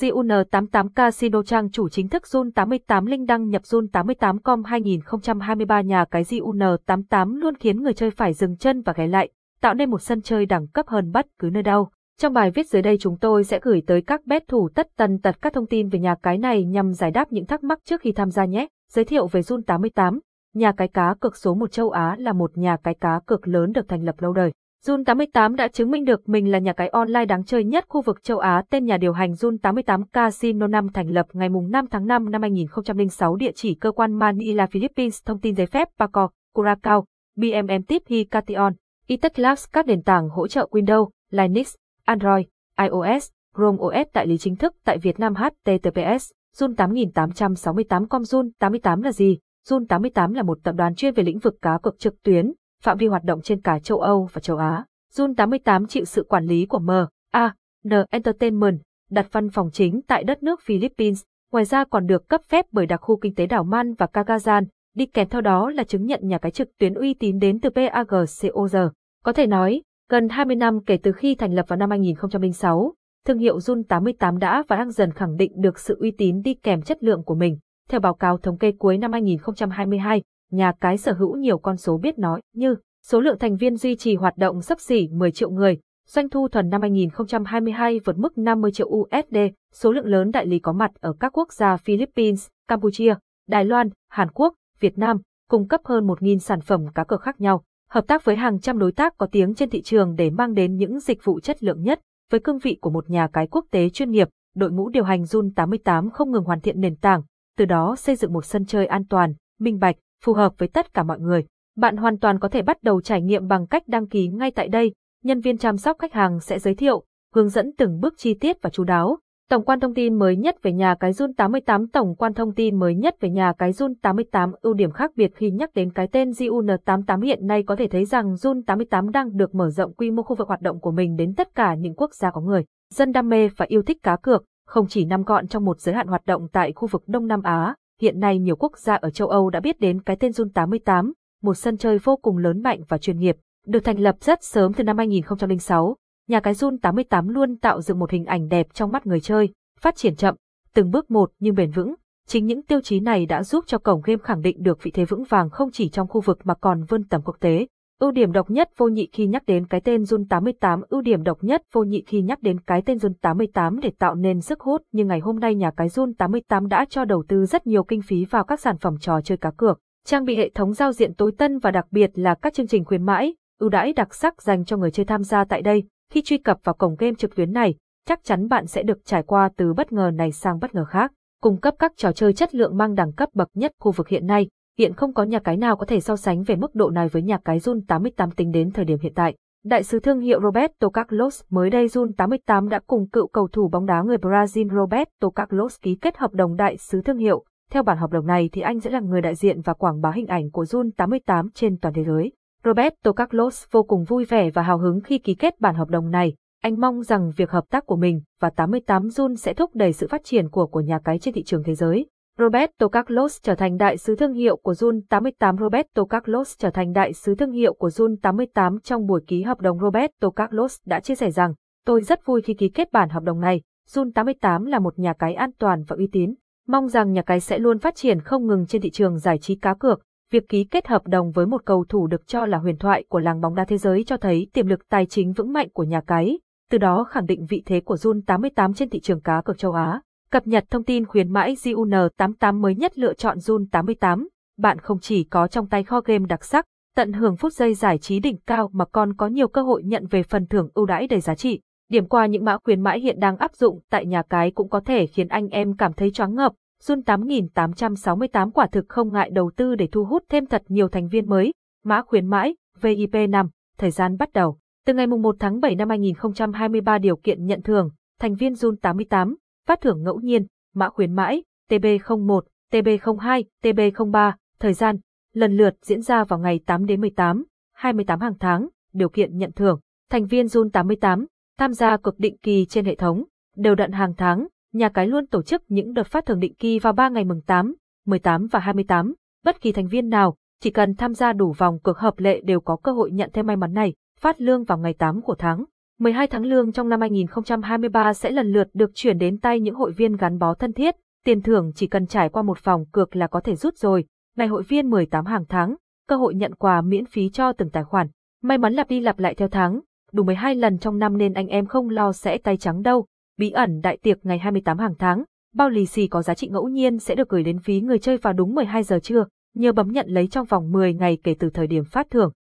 JUN88 Casino trang chủ chính thức JUN88 Linh đăng nhập JUN88com 2023 nhà cái JUN88 luôn khiến người chơi phải dừng chân và ghé lại, tạo nên một sân chơi đẳng cấp hơn bất cứ nơi đâu. Trong bài viết dưới đây chúng tôi sẽ gửi tới các bet thủ tất tần tật các thông tin về nhà cái này nhằm giải đáp những thắc mắc trước khi tham gia nhé. Giới thiệu về JUN88, nhà cái cá cược số 1 châu Á là một nhà cái cá cược lớn được thành lập lâu đời. Jun 88 đã chứng minh được mình là nhà cái online đáng chơi nhất khu vực châu Á. Tên nhà điều hành Jun 88 Casino 5 thành lập ngày 5 tháng 5 năm 2006 địa chỉ cơ quan Manila, Philippines. Thông tin giấy phép Paco, Curacao, BMM Tip Hikation, Iteclass các nền tảng hỗ trợ Windows, Linux, Android, iOS, Chrome OS đại lý chính thức tại Việt Nam HTTPS. Jun 8868 com Jun 88 là gì? Jun 88 là một tập đoàn chuyên về lĩnh vực cá cược trực tuyến, phạm vi hoạt động trên cả châu Âu và châu Á. Jun 88 chịu sự quản lý của M. A. N Entertainment, đặt văn phòng chính tại đất nước Philippines, ngoài ra còn được cấp phép bởi đặc khu kinh tế đảo Man và Cagazan, đi kèm theo đó là chứng nhận nhà cái trực tuyến uy tín đến từ PAGCOR. Có thể nói, gần 20 năm kể từ khi thành lập vào năm 2006, thương hiệu Jun 88 đã và đang dần khẳng định được sự uy tín đi kèm chất lượng của mình. Theo báo cáo thống kê cuối năm 2022, nhà cái sở hữu nhiều con số biết nói như số lượng thành viên duy trì hoạt động sấp xỉ 10 triệu người, doanh thu thuần năm 2022 vượt mức 50 triệu USD, số lượng lớn đại lý có mặt ở các quốc gia Philippines, Campuchia, Đài Loan, Hàn Quốc, Việt Nam, cung cấp hơn 1.000 sản phẩm cá cược khác nhau, hợp tác với hàng trăm đối tác có tiếng trên thị trường để mang đến những dịch vụ chất lượng nhất. Với cương vị của một nhà cái quốc tế chuyên nghiệp, đội ngũ điều hành Jun 88 không ngừng hoàn thiện nền tảng, từ đó xây dựng một sân chơi an toàn, minh bạch, phù hợp với tất cả mọi người. Bạn hoàn toàn có thể bắt đầu trải nghiệm bằng cách đăng ký ngay tại đây, nhân viên chăm sóc khách hàng sẽ giới thiệu, hướng dẫn từng bước chi tiết và chú đáo. Tổng quan thông tin mới nhất về nhà cái Jun 88 Tổng quan thông tin mới nhất về nhà cái Jun 88 ưu điểm khác biệt khi nhắc đến cái tên JUN88 hiện nay có thể thấy rằng Jun 88 đang được mở rộng quy mô khu vực hoạt động của mình đến tất cả những quốc gia có người. Dân đam mê và yêu thích cá cược, không chỉ nằm gọn trong một giới hạn hoạt động tại khu vực Đông Nam Á, hiện nay nhiều quốc gia ở châu Âu đã biết đến cái tên Jun 88, một sân chơi vô cùng lớn mạnh và chuyên nghiệp, được thành lập rất sớm từ năm 2006. Nhà cái Jun 88 luôn tạo dựng một hình ảnh đẹp trong mắt người chơi, phát triển chậm, từng bước một nhưng bền vững. Chính những tiêu chí này đã giúp cho cổng game khẳng định được vị thế vững vàng không chỉ trong khu vực mà còn vươn tầm quốc tế. Ưu điểm độc nhất vô nhị khi nhắc đến cái tên Jun 88, ưu điểm độc nhất vô nhị khi nhắc đến cái tên Jun 88 để tạo nên sức hút, nhưng ngày hôm nay nhà cái Jun 88 đã cho đầu tư rất nhiều kinh phí vào các sản phẩm trò chơi cá cược, trang bị hệ thống giao diện tối tân và đặc biệt là các chương trình khuyến mãi, ưu đãi đặc sắc dành cho người chơi tham gia tại đây. Khi truy cập vào cổng game trực tuyến này, chắc chắn bạn sẽ được trải qua từ bất ngờ này sang bất ngờ khác, cung cấp các trò chơi chất lượng mang đẳng cấp bậc nhất khu vực hiện nay. Hiện không có nhà cái nào có thể so sánh về mức độ này với nhà cái Jun 88 tính đến thời điểm hiện tại. Đại sứ thương hiệu Roberto Carlos mới đây Jun 88 đã cùng cựu cầu thủ bóng đá người Brazil Roberto Carlos ký kết hợp đồng đại sứ thương hiệu. Theo bản hợp đồng này thì anh sẽ là người đại diện và quảng bá hình ảnh của Jun 88 trên toàn thế giới. Roberto Carlos vô cùng vui vẻ và hào hứng khi ký kết bản hợp đồng này. Anh mong rằng việc hợp tác của mình và 88 Jun sẽ thúc đẩy sự phát triển của của nhà cái trên thị trường thế giới. Roberto Carlos trở thành đại sứ thương hiệu của Jun 88 Roberto Carlos trở thành đại sứ thương hiệu của Jun 88 trong buổi ký hợp đồng. Roberto Carlos đã chia sẻ rằng, tôi rất vui khi ký kết bản hợp đồng này, Jun 88 là một nhà cái an toàn và uy tín, mong rằng nhà cái sẽ luôn phát triển không ngừng trên thị trường giải trí cá cược. Việc ký kết hợp đồng với một cầu thủ được cho là huyền thoại của làng bóng đá thế giới cho thấy tiềm lực tài chính vững mạnh của nhà cái, từ đó khẳng định vị thế của Jun 88 trên thị trường cá cược châu Á. Cập nhật thông tin khuyến mãi JUN88 mới nhất lựa chọn Jun 88. Bạn không chỉ có trong tay kho game đặc sắc, tận hưởng phút giây giải trí đỉnh cao mà còn có nhiều cơ hội nhận về phần thưởng ưu đãi đầy giá trị. Điểm qua những mã khuyến mãi hiện đang áp dụng tại nhà cái cũng có thể khiến anh em cảm thấy choáng ngợp. Jun 8868 quả thực không ngại đầu tư để thu hút thêm thật nhiều thành viên mới. Mã khuyến mãi, VIP 5, thời gian bắt đầu. Từ ngày 1 tháng 7 năm 2023 điều kiện nhận thưởng, thành viên Jun 88, phát thưởng ngẫu nhiên, mã khuyến mãi, TB01, TB02, TB03, thời gian, lần lượt diễn ra vào ngày 8 đến 18, 28 hàng tháng, điều kiện nhận thưởng, thành viên Jun 88, tham gia cực định kỳ trên hệ thống, đều đặn hàng tháng, nhà cái luôn tổ chức những đợt phát thưởng định kỳ vào 3 ngày mừng 8, 18 và 28, bất kỳ thành viên nào, chỉ cần tham gia đủ vòng cược hợp lệ đều có cơ hội nhận thêm may mắn này, phát lương vào ngày 8 của tháng. 12 tháng lương trong năm 2023 sẽ lần lượt được chuyển đến tay những hội viên gắn bó thân thiết, tiền thưởng chỉ cần trải qua một vòng cược là có thể rút rồi. Ngày hội viên 18 hàng tháng, cơ hội nhận quà miễn phí cho từng tài khoản. May mắn lặp đi lặp lại theo tháng, đủ 12 lần trong năm nên anh em không lo sẽ tay trắng đâu. Bí ẩn đại tiệc ngày 28 hàng tháng, bao lì xì có giá trị ngẫu nhiên sẽ được gửi đến phí người chơi vào đúng 12 giờ trưa, nhờ bấm nhận lấy trong vòng 10 ngày kể từ thời điểm phát thưởng.